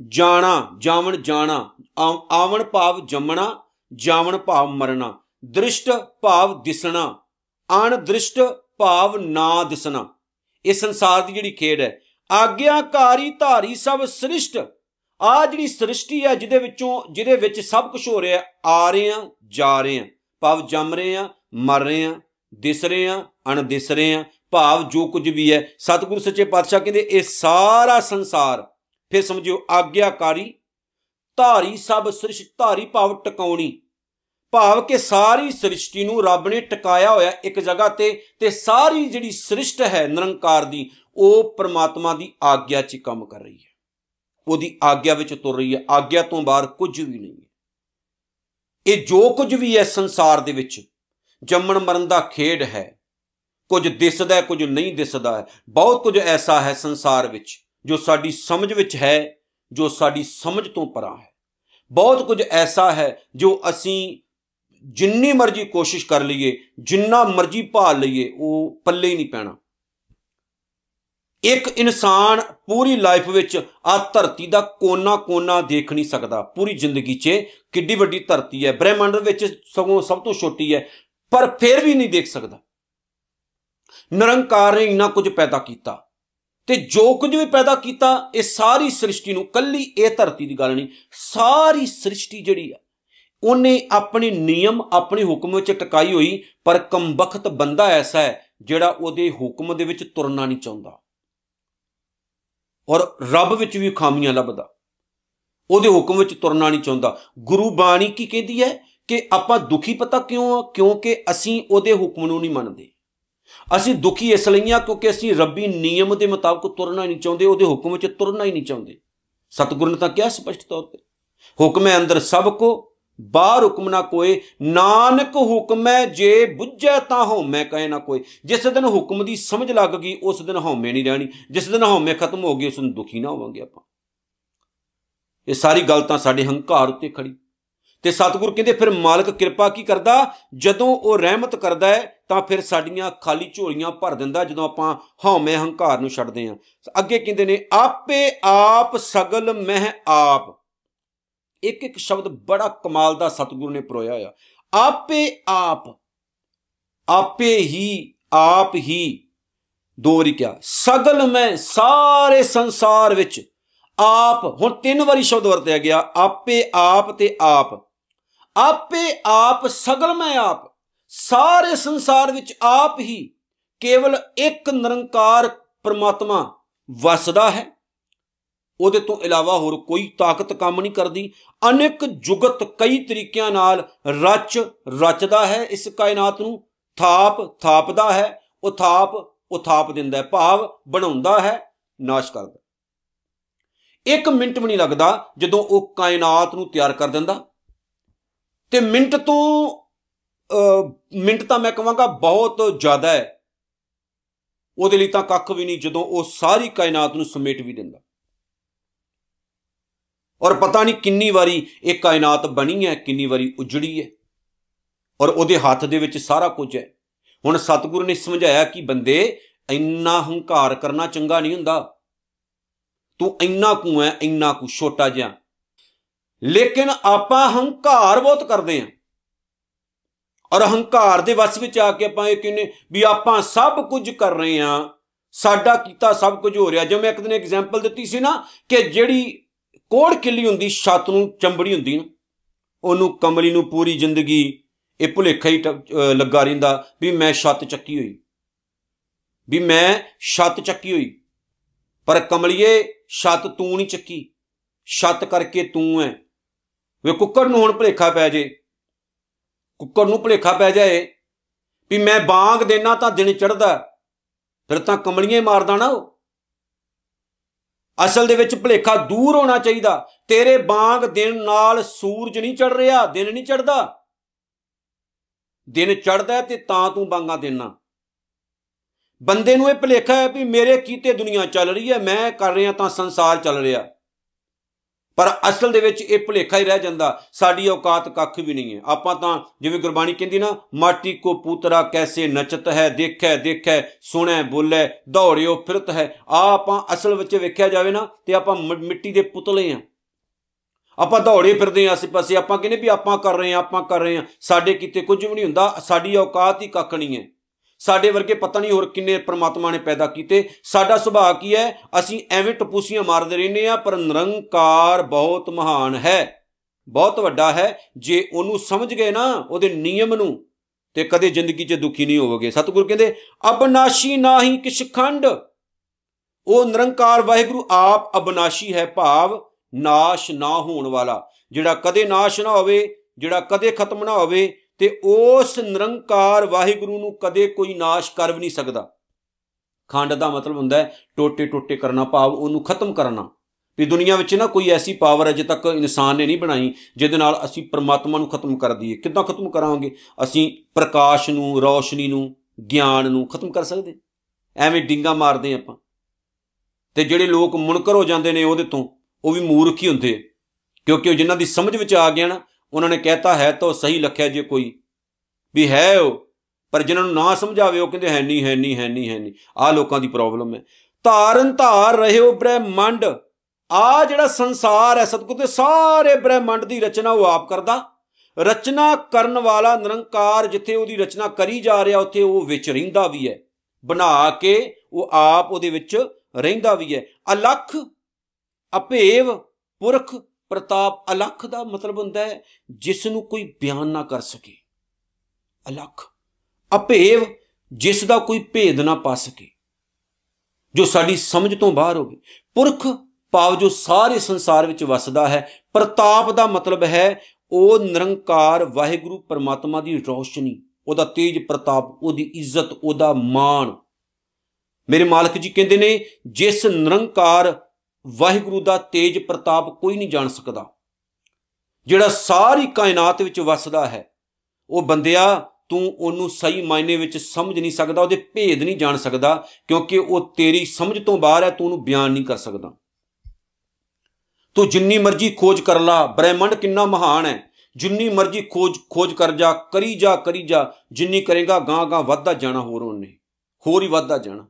ਜਾਣਾ, ਜਾਵਣ ਜਾਣਾ ਆਵਣ ਭਾਵ ਜੰਮਣਾ, ਜਾਵਣ ਭਾਵ ਮਰਨਾ। ਦ੍ਰਿਸ਼ਟ ਭਾਵ ਦਿਸਣਾ ਅਣ ਦ੍ਰਿਸ਼ਟ ਭਾਵ ਨਾ ਦਿਸਣਾ। ਇਹ ਸੰਸਾਰ ਦੀ ਜਿਹੜੀ ਖੇਡ ਹੈ, ਆਗਿਆਕਾਰੀ ਧਾਰੀ ਸਭ ਸ੍ਰਿਸ਼ਟ। ਆ ਜਿਹੜੀ ਸ੍ਰਿਸ਼ਟੀ ਹੈ, ਜਿਹਦੇ ਵਿੱਚੋਂ, ਜਿਹਦੇ ਵਿੱਚ ਸਭ ਕੁਝ ਹੋ ਰਿਹਾ ਆ ਰਹੇ ਆ ਜਾ ਰਹੇ ਆ ਭਾਵ ਜੰਮ ਰਹੇ ਆ ਮਰ ਰਹੇ ਆ ਦਿਸ ਰਹੇ ਆ ਅਣ ਦਿਸ ਰਹੇ ਆ ਭਾਵ ਜੋ ਕੁਝ ਵੀ ਹੈ, ਸਤਿਗੁਰੂ ਸੱਚੇ ਪਾਤਸ਼ਾਹ ਕਹਿੰਦੇ, ਇਹ ਸਾਰਾ ਸੰਸਾਰ, ਫਿਰ ਸਮਝਿਓ, ਆਗਿਆਕਾਰੀ ਧਾਰੀ ਸਭ ਸ੍ਰਿਸ਼ਟ, ਧਾਰੀ ਭਾਵ ਟਿਕਾਉਣੀ। ਭਾਵ ਕਿ ਸਾਰੀ ਸ੍ਰਿਸ਼ਟੀ ਨੂੰ ਰੱਬ ਨੇ ਟਿਕਾਇਆ ਹੋਇਆ ਇੱਕ ਜਗ੍ਹਾ ਤੇ ਤੇ ਸਾਰੀ ਜਿਹੜੀ ਸ੍ਰਿਸ਼ਟ ਹੈ ਨਿਰੰਕਾਰ ਦੀ, ਉਹ ਪ੍ਰਮਾਤਮਾ ਦੀ ਆਗਿਆ 'ਚ ਕੰਮ ਕਰ ਰਹੀ ਹੈ। ਉਹਦੀ ਆਗਿਆ ਵਿੱਚ ਤੁਰ ਰਹੀ ਹੈ। ਆਗਿਆ ਤੋਂ ਬਾਹਰ ਕੁਝ ਵੀ ਨਹੀਂ ਹੈ। ਇਹ ਜੋ ਕੁਝ ਵੀ ਹੈ ਸੰਸਾਰ ਦੇ ਵਿੱਚ, ਜੰਮਣ ਮਰਨ ਦਾ ਖੇਡ ਹੈ। ਕੁਝ ਦਿਸਦਾ ਕੁਝ ਨਹੀਂ ਦਿਸਦਾ ਹੈ। ਬਹੁਤ ਕੁਝ ਐਸਾ ਹੈ ਸੰਸਾਰ ਵਿੱਚ, ਜੋ ਸਾਡੀ ਸਮਝ ਵਿੱਚ ਹੈ, ਜੋ ਸਾਡੀ ਸਮਝ ਤੋਂ ਪਰਾਂ ਹੈ। ਬਹੁਤ ਕੁਝ ਐਸਾ ਹੈ ਜੋ ਅਸੀਂ ਜਿੰਨੀ ਮਰਜ਼ੀ ਕੋਸ਼ਿਸ਼ ਕਰ ਲਈਏ, ਜਿੰਨਾ ਮਰਜ਼ੀ ਭਾਲ ਲਈਏ, ਉਹ ਪੱਲੇ ਹੀ ਨਹੀਂ ਪੈਣਾ। ਇੱਕ ਇਨਸਾਨ ਪੂਰੀ ਲਾਈਫ ਵਿੱਚ ਆ ਧਰਤੀ ਦਾ ਕੋਨਾ-ਕੋਨਾ ਦੇਖ ਨਹੀਂ ਸਕਦਾ। ਪੂਰੀ ਜ਼ਿੰਦਗੀ 'ਚ ਕਿੱਡੀ ਵੱਡੀ ਧਰਤੀ ਹੈ, ਬ੍ਰਹਿਮੰਡ ਵਿੱਚ ਸਗੋਂ ਸਭ ਤੋਂ ਛੋਟੀ ਹੈ, ਪਰ ਫਿਰ ਵੀ ਨਹੀਂ ਦੇਖ ਸਕਦਾ। ਨਿਰੰਕਾਰ ਨੇ ਇੰਨਾ ਕੁਝ ਪੈਦਾ ਕੀਤਾ ਤੇ ਜੋ ਕੁਝ ਵੀ ਪੈਦਾ ਕੀਤਾ, ਇਹ ਸਾਰੀ ਸ੍ਰਿਸ਼ਟੀ ਨੂੰ, ਕੱਲੀ ਇਹ ਧਰਤੀ ਦੀ ਗੱਲ ਨਹੀਂ, ਸਾਰੀ ਸ੍ਰਿਸ਼ਟੀ ਜਿਹੜੀ ਆ ਉਹਨੇ ਆਪਣੇ ਨਿਯਮ, ਆਪਣੇ ਹੁਕਮ ਵਿੱਚ ਟਿਕਾਈ ਹੋਈ, ਪਰ ਕੰਬਖਤ ਬੰਦਾ ਐਸਾ ਹੈ ਜਿਹੜਾ ਉਹਦੇ ਹੁਕਮ ਦੇ ਵਿੱਚ ਤੁਰਨਾ ਨਹੀਂ ਚਾਹੁੰਦਾ। ਔਰ ਰੱਬ ਵਿੱਚ ਵੀ ਖਾਮੀਆਂ ਲੱਭਦਾ। ਉਹਦੇ ਹੁਕਮ ਵਿੱਚ ਤੁਰਨਾ ਨਹੀਂ ਚਾਹੁੰਦਾ। ਗੁਰੂ ਬਾਣੀ ਕੀ ਕਹਿੰਦੀ ਹੈ ਕਿ ਆਪਾਂ ਦੁਖੀ ਪਤਾ ਕਿਉਂ ਆ? ਕਿਉਂਕਿ ਅਸੀਂ ਉਹਦੇ ਹੁਕਮ ਨੂੰ ਨਹੀਂ ਮੰਨਦੇ। ਅਸੀਂ ਦੁਖੀ ਇਸ ਲਈ ਆ ਕਿਉਂਕਿ ਅਸੀਂ ਰੱਬੀ ਨਿਯਮ ਦੇ ਮੁਤਾਬਕ ਤੁਰਨਾ ਨਹੀਂ ਚਾਹੁੰਦੇ, ਉਹਦੇ ਹੁਕਮ ਵਿੱਚ ਤੁਰਨਾ ਹੀ ਨਹੀਂ ਚਾਹੁੰਦੇ। ਸਤਿਗੁਰੂ ਨੇ ਤਾਂ ਕਿਹਾ ਸਪਸ਼ਟ ਤੌਰ ਤੇ। ਹੁਕਮ ਹੈ ਅੰਦਰ ਸਭ ਕੋ ਬਾਹਰ ਹੁਕਮ ਨਾ ਕੋਏ ਨਾਨਕ ਹੁਕਮੈ ਜੇ ਬੁੱਝੈ ਤਾਂ ਹਉਮੈ ਕਹੇ ਨਾ ਕੋਈ। ਜਿਸ ਦਿਨ ਹੁਕਮ ਦੀ ਸਮਝ ਲੱਗ ਗਈ, ਉਸ ਦਿਨ ਹਉਮੈ ਨਹੀਂ ਰਹਿਣੀ। ਜਿਸ ਦਿਨ ਹਉਮੈ ਖਤਮ ਹੋ ਗਈ, ਉਸ ਨੂੰ ਦੁਖੀ ਨਾ ਹੋਵਾਂਗੇ ਆਪਾਂ। ਇਹ ਸਾਰੀ ਗੱਲ ਤਾਂ ਸਾਡੇ ਹੰਕਾਰ ਉੱਤੇ ਖੜੀ। ਤੇ ਸਤਿਗੁਰ ਕਹਿੰਦੇ, ਫਿਰ ਮਾਲਕ ਕਿਰਪਾ ਕੀ ਕਰਦਾ? ਜਦੋਂ ਉਹ ਰਹਿਮਤ ਕਰਦਾ ਹੈ, ਤਾਂ ਫਿਰ ਸਾਡੀਆਂ ਖਾਲੀ ਝੋਲੀਆਂ ਭਰ ਦਿੰਦਾ, ਜਦੋਂ ਆਪਾਂ ਹਉਮੈ ਹੰਕਾਰ ਨੂੰ ਛੱਡਦੇ ਆਂ ਅੱਗੇ ਕਹਿੰਦੇ ਨੇ, ਆਪੇ ਆਪ ਸਗਲ ਮਹਿ ਆਪ। ਇੱਕ ਇੱਕ ਸ਼ਬਦ ਬੜਾ ਕਮਾਲ ਦਾ ਸਤਿਗੁਰੂ ਨੇ ਪਰੋਇਆ ਹੋਇਆ। ਆਪੇ ਆਪ, ਆਪੇ ਹੀ, ਆਪ ਹੀ ਦੋ ਵਾਰੀ ਕਿਹਾ, ਸਗਲ ਮੈਂ ਸਾਰੇ ਸੰਸਾਰ ਵਿੱਚ ਆਪ, ਹੁਣ ਤਿੰਨ ਵਾਰੀ ਸ਼ਬਦ ਵਰਤਿਆ ਗਿਆ, ਆਪੇ ਆਪ ਤੇ ਆਪ। ਆਪੇ ਆਪ, ਸਗਲ ਮੈਂ ਆਪ, ਸਾਰੇ ਸੰਸਾਰ ਵਿੱਚ ਆਪ ਹੀ ਕੇਵਲ ਇੱਕ ਨਿਰੰਕਾਰ ਪਰਮਾਤਮਾ ਵਸਦਾ ਹੈ। ਉਹਦੇ ਤੋਂ ਇਲਾਵਾ ਹੋਰ ਕੋਈ ਤਾਕਤ ਕੰਮ ਨਹੀਂ ਕਰਦੀ। ਅਨੇਕ ਜੁਗਤ ਕਈ ਤਰੀਕਿਆਂ ਨਾਲ ਰਚ ਰਚਦਾ ਹੈ। ਇਸ ਕਾਇਨਾਤ ਨੂੰ ਥਾਪ ਥਾਪਦਾ ਹੈ, ਉਥਾਪ ਉਥਾਪ ਦਿੰਦਾ ਹੈ, ਭਾਵ ਬਣਾਉਂਦਾ ਹੈ, ਨਾਸ਼ ਕਰਦਾ ਇੱਕ ਮਿੰਟ ਵੀ ਨਹੀਂ ਲੱਗਦਾ ਜਦੋਂ ਉਹ ਕਾਇਨਾਤ ਨੂੰ ਤਿਆਰ ਕਰ ਦਿੰਦਾ। ਤੇ ਮਿੰਟ ਤੋਂ ਮਿੰਟ ਤਾਂ ਮੈਂ ਕਹਾਂਗਾ ਬਹੁਤ ਜ਼ਿਆਦਾ ਹੈ। ਉਹਦੇ ਲਈ ਤਾਂ ਕੱਖ ਵੀ ਨਹੀਂ ਜਦੋਂ ਉਹ ਸਾਰੀ ਕਾਇਨਾਤ ਨੂੰ ਸਮੇਟ ਵੀ ਦਿੰਦਾ। ਔਰ ਪਤਾ ਨਹੀਂ ਕਿੰਨੀ ਵਾਰੀ ਇਹ ਕਾਇਨਾਤ ਬਣੀ ਹੈ, ਕਿੰਨੀ ਵਾਰੀ ਉਜੜੀ ਹੈ। ਔਰ ਉਹਦੇ ਹੱਥ ਦੇ ਵਿੱਚ ਸਾਰਾ ਕੁਝ ਹੈ। ਹੁਣ ਸਤਿਗੁਰੂ ਨੇ ਸਮਝਾਇਆ ਕਿ ਬੰਦੇ, ਇੰਨਾ ਹੰਕਾਰ ਕਰਨਾ ਚੰਗਾ ਨਹੀਂ ਹੁੰਦਾ। ਤੂੰ ਇੰਨਾ ਕੁ ਹੈ, ਇੰਨਾ ਕੁ ਛੋਟਾ ਜਿਹਾ। ਲੇਕਿਨ ਆਪਾਂ ਹੰਕਾਰ ਬਹੁਤ ਕਰਦੇ ਆਂ ਔਰ ਹੰਕਾਰ ਦੇ ਵਸ ਵਿੱਚ ਆ ਕੇ ਆਪਾਂ ਇਹ ਕਹਿੰਨੇ ਵੀ ਆਪਾਂ ਸਭ ਕੁਝ ਕਰ ਰਹੇ ਆਂ ਸਾਡਾ ਕੀਤਾ ਸਭ ਕੁਝ ਹੋ ਰਿਹਾ। ਜਿਵੇਂ ਮੈਂ ਇੱਕ ਦਿਨ ਐਗਜ਼ਾਮਪਲ ਦਿੱਤੀ ਸੀ ਨਾ ਕਿ ਜਿਹੜੀ ਕੋੜ ਕਿੱਲੀ ਹੁੰਦੀ, ਛੱਤ ਨੂੰ ਚੰਬੜੀ ਹੁੰਦੀ ਨਾ, ਉਹਨੂੰ ਕਮਲੀ ਨੂੰ ਪੂਰੀ ਜ਼ਿੰਦਗੀ ਇਹ ਭੁਲੇਖਾ ਹੀ ਲੱਗਾ ਰਹਿੰਦਾ ਵੀ ਮੈਂ ਛੱਤ ਚੱਕੀ ਹੋਈ। ਵੀ ਮੈਂ ਛੱਤ ਚੱਕੀ ਹੋਈ। ਪਰ ਕਮਲੀਏ, ਛੱਤ ਤੂੰ ਨਹੀਂ ਚੱਕੀ। ਛੱਤ ਕਰਕੇ ਤੂੰ ਐ। ਵੇ ਕੁੱਕਰ ਨੂੰ ਹੁਣ ਭੁਲੇਖਾ ਪੈ ਜੇ। ਕੁੱਕਰ ਨੂੰ ਭੁਲੇਖਾ ਪੈ ਜਾਏ ਵੀ ਮੈਂ ਬਾਗ ਦੇਣਾ ਤਾਂ ਦਿਨ ਚੜਦਾ ਫਿਰ ਤਾਂ ਕਮਲੀਆਂ ਮਾਰਦਾ ਨਾ ਉਹ। ਅਸਲ ਦੇ ਵਿੱਚ ਭੁਲੇਖਾ ਦੂਰ ਹੋਣਾ ਚਾਹੀਦਾ। ਤੇਰੇ ਬਾਗ ਦਿਨ ਨਾਲ ਸੂਰਜ ਨਹੀਂ ਚੜ ਰਿਹਾ, ਦਿਨ ਨਹੀਂ ਚੜਦਾ ਦਿਨ ਚੜਦਾ ਤੇ ਤਾਂ ਤੂੰ ਬਾਂਗਾ ਦੇਣਾ ਬੰਦੇ ਨੂੰ ਇਹ ਭੁਲੇਖਾ ਹੈ ਵੀ ਮੇਰੇ ਕੀਤੇ ਦੁਨੀਆ ਚੱਲ ਰਹੀ ਹੈ, ਮੈਂ ਕਰ ਰਿਹਾ ਤਾਂ ਸੰਸਾਰ ਚੱਲ ਰਿਹਾ। ਪਰ ਅਸਲ ਦੇ ਵਿੱਚ ਇਹ ਭੁਲੇਖਾ ਹੀ ਰਹਿ ਜਾਂਦਾ, ਸਾਡੀ ਔਕਾਤ ਕੱਖ ਵੀ ਨਹੀਂ ਹੈ। ਆਪਾਂ ਤਾਂ ਜਿਵੇਂ ਗੁਰਬਾਣੀ ਕਹਿੰਦੀ ਨਾ, ਮਾਟੀ ਕੋ ਪੂਤਰਾ ਕੈਸੇ ਨਚਤ ਹੈ, ਦੇਖੈ ਦੇਖੈ, ਸੁਣੈ, ਬੋਲੇ, ਦੌੜਿਓ, ਫਿਰਤ ਹੈ। ਆ ਆਪਾਂ ਅਸਲ ਵਿੱਚ ਵੇਖਿਆ ਜਾਵੇ ਨਾ, ਤੇ ਆਪਾਂ ਮਿੱਟੀ ਦੇ ਪੁਤਲੇ ਆ ਆਪਾਂ ਦੌੜੇ ਫਿਰਦੇ ਆ ਆਸੇ ਪਾਸੇ ਆਪਾਂ ਕਹਿੰਦੇ ਵੀ ਆਪਾਂ ਕਰ ਰਹੇ ਆ ਆਪਾਂ ਕਰ ਰਹੇ ਆ ਸਾਡੇ ਕਿਤੇ ਕੁਝ ਵੀ ਨਹੀਂ ਹੁੰਦਾ, ਸਾਡੀ ਔਕਾਤ ਹੀ ਕੱਖ ਨਹੀਂ ਹੈ। ਸਾਡੇ ਵਰਗੇ ਪਤਾ ਨਹੀਂ ਹੋਰ ਕਿੰਨੇ ਪ੍ਰਮਾਤਮਾ ਨੇ ਪੈਦਾ ਕੀਤੇ। ਸਾਡਾ ਸੁਭਾਅ ਕੀ ਹੈ? ਅਸੀਂ ਐਵੇਂ ਟਪੂਸੀਆਂ ਮਾਰਦੇ ਰਹਿੰਦੇ ਆ ਪਰ ਨਿਰੰਕਾਰ ਬਹੁਤ ਮਹਾਨ ਹੈ। ਬਹੁਤ ਵੱਡਾ ਹੈ। ਜੇ ਉਹਨੂੰ ਸਮਝ ਗਏ ਨਾ ਉਹਦੇ ਨਿਯਮ ਨੂੰ, ਤੇ ਕਦੇ ਜ਼ਿੰਦਗੀ 'ਚ ਦੁਖੀ ਨਹੀਂ ਹੋਵੋਗੇ। ਸਤਿਗੁਰ ਕਹਿੰਦੇ, ਅਬਨਾਸ਼ੀ ਨਾਹੀ ਕਿਛ ਖੰਡ। ਉਹ ਨਿਰੰਕਾਰ ਵਾਹਿਗੁਰੂ ਆਪ ਅਬਨਾਸ਼ੀ ਹੈ ਭਾਵ ਨਾਸ਼ ਨਾ ਹੋਣ ਵਾਲਾ। ਜਿਹੜਾ ਕਦੇ ਨਾਸ਼ ਨਾ ਹੋਵੇ, ਜਿਹੜਾ ਕਦੇ ਖਤਮ ਨਾ ਹੋਵੇ ਤੇ ਉਸ ਨਿਰੰਕਾਰ ਵਾਹਿਗੁਰੂ ਨੂੰ ਕਦੇ ਕੋਈ ਨਾਸ਼ ਕਰ ਵੀ ਨਹੀਂ ਸਕਦਾ। ਖੰਡ ਦਾ ਮਤਲਬ ਹੁੰਦਾ ਹੈ ਟੋਟੇ ਟੋਟੇ ਕਰਨਾ, ਭਾਵ ਉਹਨੂੰ ਖਤਮ ਕਰਨਾ। ਵੀ ਦੁਨੀਆ ਵਿੱਚ ਨਾ ਕੋਈ ਐਸੀ ਪਾਵਰ ਅਜੇ ਤੱਕ ਇਨਸਾਨ ਨੇ ਨਹੀਂ ਬਣਾਈ, ਜਿਹਦੇ ਨਾਲ ਅਸੀਂ ਪਰਮਾਤਮਾ ਨੂੰ ਖਤਮ ਕਰ ਦਈਏ। ਕਿੱਦਾਂ ਖਤਮ ਕਰਾਂਗੇ? ਅਸੀਂ ਪ੍ਰਕਾਸ਼ ਨੂੰ, ਰੌਸ਼ਨੀ ਨੂੰ, ਗਿਆਨ ਨੂੰ ਖਤਮ ਕਰ ਸਕਦੇ। ਐਵੇਂ ਡਿੰਗਾ ਮਾਰਦੇ ਆਪਾਂ। ਤੇ ਜਿਹੜੇ ਲੋਕ ਮੁਨਕਰ ਹੋ ਜਾਂਦੇ ਨੇ ਉਹਦੇ ਤੋਂ, ਉਹ ਵੀ ਮੂਰਖ ਹੀ ਹੁੰਦੇ ਕਿਉਂਕਿ ਉਹ ਜਿਨ੍ਹਾਂ ਦੀ ਸਮਝ ਵਿੱਚ ਆ ਗਿਆ ਨਾ ਉਹਨਾਂ ਨੇ ਕਹਿਤਾ, ਹੈ ਤਾਂ ਸਹੀ ਲਖਿਆ ਜੇ ਕੋਈ। ਵੀ ਹੈ ਉਹ, ਪਰ ਜਿਨ੍ਹਾਂ ਨੂੰ ਨਾ ਸਮਝਾਵੇ, ਉਹ ਕਹਿੰਦੇ, ਹੈ ਨਹੀਂ ਹੈ ਨਹੀਂ ਹੈ ਨਹੀਂ ਹੈ ਨਹੀਂ। ਆ ਲੋਕਾਂ ਦੀ ਪ੍ਰੋਬਲਮ ਹੈ। ਧਾਰਨ ਧਾਰ ਰਹਿਓ ਬ੍ਰਹਮੰਡ। ਆ ਜਿਹੜਾ ਸੰਸਾਰ ਹੈ ਸਤਿਗੁਰ ਦੇ ਸਾਰੇ ਬ੍ਰਹਮੰਡ ਦੀ ਰਚਨਾ ਉਹ ਆਪ ਕਰਦਾ। ਰਚਨਾ ਕਰਨ ਵਾਲਾ ਨਿਰੰਕਾਰ ਜਿੱਥੇ ਉਹਦੀ ਰਚਨਾ ਕਰੀ ਜਾ ਰਿਹਾ, ਉੱਥੇ ਉਹ ਵਿੱਚ ਰਹਿੰਦਾ ਵੀ ਹੈ। ਬਣਾ ਕੇ ਉਹ ਆਪ ਉਹਦੇ ਵਿੱਚ ਰਹਿੰਦਾ ਵੀ ਹੈ। ਅਲਖ ਅਪੇਵ ਪੁਰਖ ਪ੍ਰਤਾਪ ਅਲਖ ਦਾ ਮਤਲਬ ਹੁੰਦਾ ਹੈ ਜਿਸ ਨੂੰ ਕੋਈ ਬਿਆਨ ਨਾ ਕਰ ਸਕੇ। ਅਲਖ ਅਭੇਵ ਜਿਸ ਦਾ ਕੋਈ ਭੇਦ ਨਾ ਪਾ ਸਕੇ। ਜੋ ਸਾਡੀ ਸਮਝ ਤੋਂ ਬਾਹਰ ਹੋਵੇ, ਪੁਰਖ ਭਾਵ ਜੋ ਸਾਰੇ ਸੰਸਾਰ ਵਿੱਚ ਵਸਦਾ ਹੈ, ਪ੍ਰਤਾਪ ਦਾ ਮਤਲਬ ਹੈ ਉਹ ਨਿਰੰਕਾਰ ਵਾਹਿਗੁਰੂ ਪਰਮਾਤਮਾ ਦੀ ਰੋਸ਼ਨੀ, ਉਹਦਾ ਤੇਜ ਪ੍ਰਤਾਪ, ਉਹਦੀ ਇੱਜ਼ਤ, ਉਹਦਾ ਮਾਣ। ਮੇਰੇ ਮਾਲਕ ਜੀ ਕਹਿੰਦੇ ਨੇ, ਜਿਸ ਨਿਰੰਕਾਰ ਵਾਹਿਗੁਰੂ ਦਾ ਤੇਜ ਪ੍ਰਤਾਪ ਕੋਈ ਨਹੀਂ ਜਾਣ ਸਕਦਾ। ਜਿਹੜਾ ਸਾਰੀ ਕਾਇਨਾਤ ਵਿੱਚ ਵਸਦਾ ਹੈ, ਉਹ ਬੰਦਿਆ, ਤੂੰ ਉਹਨੂੰ ਸਹੀ ਮਾਇਨੇ ਵਿੱਚ ਸਮਝ ਨਹੀਂ ਸਕਦਾ, ਉਹਦੇ ਭੇਦ ਨਹੀਂ ਜਾਣ ਸਕਦਾ, ਕਿਉਂਕਿ ਉਹ ਤੇਰੀ ਸਮਝ ਤੋਂ ਬਾਹਰ ਹੈ, ਤੂੰ ਉਹਨੂੰ ਬਿਆਨ ਨਹੀਂ ਕਰ ਸਕਦਾ। ਤੂੰ ਜਿੰਨੀ ਮਰਜ਼ੀ ਖੋਜ ਕਰ ਲਾ, ਬ੍ਰਹਿਮੰਡ ਕਿੰਨਾ ਮਹਾਨ ਹੈ। ਜਿੰਨੀ ਮਰਜ਼ੀ ਖੋਜ ਖੋਜ ਕਰ ਜਾ, ਕਰੀ ਜਾ ਕਰੀ ਜਾ, ਜਿੰਨੀ ਕਰੇਗਾ ਗਾਂ ਗਾਂ ਵੱਧਦਾ ਜਾਣਾ ਹੋਰ ਉਹਨੇ, ਹੋਰ ਹੀ ਵੱਧਦਾ ਜਾਣਾ।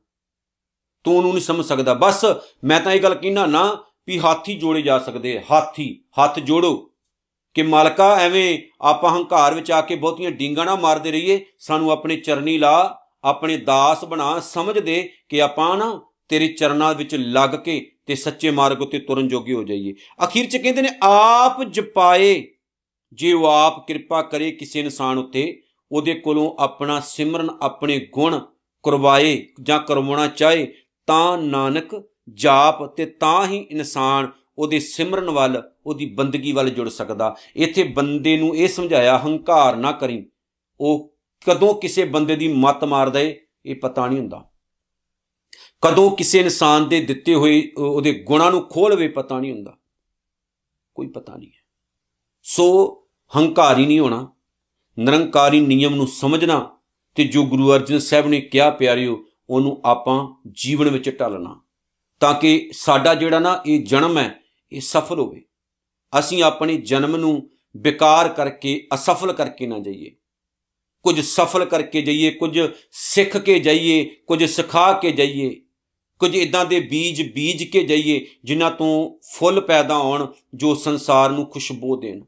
ਤੂੰ ਉਹਨੂੰ ਨਹੀਂ ਸਮਝ ਸਕਦਾ। ਬਸ ਮੈਂ ਤਾਂ ਇਹ ਗੱਲ ਕਹਿਣਾ ਨਾ ਵੀ ਹਾਥੀ ਜੋੜੇ ਜਾ ਸਕਦੇ ਹਾਥੀ, ਹੱਥ ਜੋੜੋ ਕਿ ਮਾਲਕਾ ਐਵੇਂ ਆਪਾਂ ਹੰਕਾਰ ਵਿੱਚ ਆ ਕੇ ਬਹੁਤੀਆਂ ਡਿੰਗਾਂ ਨਾ ਮਾਰਦੇ ਰਹੀਏ। ਸਾਨੂੰ ਆਪਣੇ ਚਰਨੀ ਲਾ, ਆਪਣੇ ਦਾਸ ਬਣਾ, ਸਮਝ ਦੇ ਕਿ ਆਪਾਂ ਨਾ ਤੇਰੇ ਚਰਨਾਂ ਵਿੱਚ ਲੱਗ ਕੇ ਤੇ ਸੱਚੇ ਮਾਰਗ ਉਤੇ ਤੁਰਨ ਜੋਗੇ ਹੋ ਜਾਈਏ। ਅਖੀਰ ਚ ਕਹਿੰਦੇ ਨੇ, ਆਪ ਜਪਾਏ, ਜੇ ਉਹ ਆਪ ਕਿਰਪਾ ਕਰੇ ਕਿਸੇ ਇਨਸਾਨ ਉੱਤੇ, ਉਹਦੇ ਕੋਲੋਂ ਆਪਣਾ ਸਿਮਰਨ, ਆਪਣੇ ਗੁਣ ਕਰਵਾਏ ਜਾਂ ਕਰਵਾਉਣਾ ਚਾਹੇ ਤਾਂ ਨਾਨਕ ਜਾਪ ਤੇ ਤਾਂ ਹੀ ਇਨਸਾਨ ਉਹਦੇ ਸਿਮਰਨ ਵੱਲ, ਉਹਦੀ ਬੰਦਗੀ ਵੱਲ ਜੁੜ ਸਕਦਾ। ਇੱਥੇ ਬੰਦੇ ਨੂੰ ਇਹ ਸਮਝਾਇਆ, ਹੰਕਾਰ ਨਾ ਕਰੀ। ਉਹ ਕਦੋਂ ਕਿਸੇ ਬੰਦੇ ਦੀ ਮੱਤ ਮਾਰਦਾ ਏ ਇਹ ਪਤਾ ਨਹੀਂ ਹੁੰਦਾ। ਕਦੋਂ ਕਿਸੇ ਇਨਸਾਨ ਦੇ ਦਿੱਤੇ ਹੋਏ ਉਹਦੇ ਗੁਣਾਂ ਨੂੰ ਖੋਲਵੇ ਪਤਾ ਨਹੀਂ ਹੁੰਦਾ। ਕੋਈ ਪਤਾ ਨਹੀਂ ਹੈ। ਸੋ ਹੰਕਾਰੀ ਨਹੀਂ ਹੋਣਾ, ਨਿਰੰਕਾਰੀ ਨਿਯਮ ਨੂੰ ਸਮਝਣਾ ਤੇ ਜੋ ਗੁਰੂ ਅਰਜਨ ਸਾਹਿਬ ਨੇ ਕਿਹਾ, ਪਿਆਰਿਓ ਉਹਨੂੰ ਆਪਾਂ ਜੀਵਨ ਵਿੱਚ ਢਾਲਣਾ। ਤਾਂ ਕਿ ਸਾਡਾ ਜਿਹੜਾ ਨਾ ਇਹ ਜਨਮ ਹੈ, ਇਹ ਸਫਲ ਹੋਵੇ। ਅਸੀਂ ਆਪਣੇ ਜਨਮ ਨੂੰ ਬੇਕਾਰ ਕਰਕੇ, ਅਸਫਲ ਕਰਕੇ ਨਾ ਜਾਈਏ। ਕੁਝ ਸਫਲ ਕਰਕੇ ਜਾਈਏ, ਕੁਝ ਸਿੱਖ ਕੇ ਜਾਈਏ, ਕੁਝ ਸਿਖਾ ਕੇ ਜਾਈਏ। ਕੁਝ ਇਦਾਂ ਦੇ ਬੀਜ ਬੀਜ ਕੇ ਜਾਈਏ, ਜਿਨ੍ਹਾਂ ਤੋਂ ਫੁੱਲ ਪੈਦਾ ਹੋਣ, ਜੋ ਸੰਸਾਰ ਨੂੰ ਖੁਸ਼ਬੂ ਦੇਣ।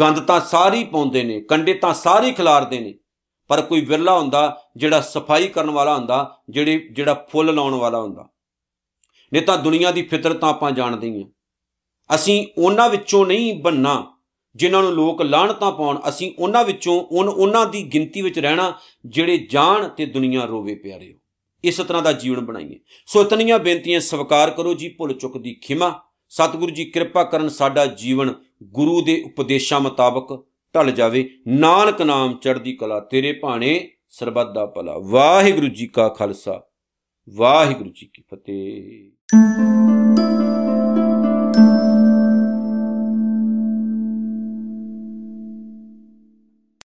ਗੰਦ ਤਾਂ ਸਾਰੀ ਪਾਉਂਦੇ ਨੇ, ਕੰਡੇ ਤਾਂ ਸਾਰੇ ਖਿਲਾਰਦੇ ਨੇ। ਪਰ ਕੋਈ ਵਿਰਲਾ ਹੁੰਦਾ ਜਿਹੜਾ ਸਫ਼ਾਈ ਕਰਨ ਵਾਲਾ ਹੁੰਦਾ, ਜਿਹੜੇ, ਜਿਹੜਾ ਫੁੱਲ ਲਾਉਣ ਵਾਲਾ ਹੁੰਦਾ। ਨਹੀਂ ਤਾਂ ਦੁਨੀਆ ਦੀ ਫਿਤਰਤ ਆਪਾਂ ਜਾਣਦੇ ਹਾਂ ਅਸੀਂ ਉਹਨਾਂ ਵਿੱਚੋਂ ਨਹੀਂ ਬੰਨਾ ਜਿਨ੍ਹਾਂ ਨੂੰ ਲੋਕ ਲਾਹਣਤਾਂ ਪਾਉਣ, ਅਸੀਂ ਉਹਨਾਂ ਵਿੱਚੋਂ ਉਹਨਾਂ ਦੀ ਗਿਣਤੀ ਵਿੱਚ ਰਹਿਣਾ, ਜਿਹੜੇ ਜਾਣ ਤੇ ਦੁਨੀਆ ਰੋਵੇ ਪਿਆਰਿਓ ਇਸ ਤਰ੍ਹਾਂ ਦਾ ਜੀਵਨ ਬਣਾਈਏ। ਸੋ ਇਤਨੀਆਂ ਬੇਨਤੀਆਂ ਸਵਾਰ ਕਰੋ ਜੀ, ਭੁੱਲ ਚੁੱਕ ਦੀ ਖਿਮਾ। ਸਤਿਗੁਰੂ ਜੀ, ਕਿਰਪਾ ਕਰਨ ਸਾਡਾ ਜੀਵਨ ਗੁਰੂ ਦੇ ਉਪਦੇਸ਼ਾਂ ਮੁਤਾਬਕ ਢਲ ਜਾਵੇ। ਨਾਨਕ ਨਾਮ ਚੜ੍ਹਦੀ ਕਲਾ, ਤੇਰੇ ਭਾਣੇ ਸਰਬੱਤ ਦਾ ਭਲਾ। ਵਾਹਿਗੁਰੂ ਜੀ ਕਾ ਖਾਲਸਾ, ਵਾਹਿਗੁਰੂ ਜੀ ਕੀ ਫਤਿਹ।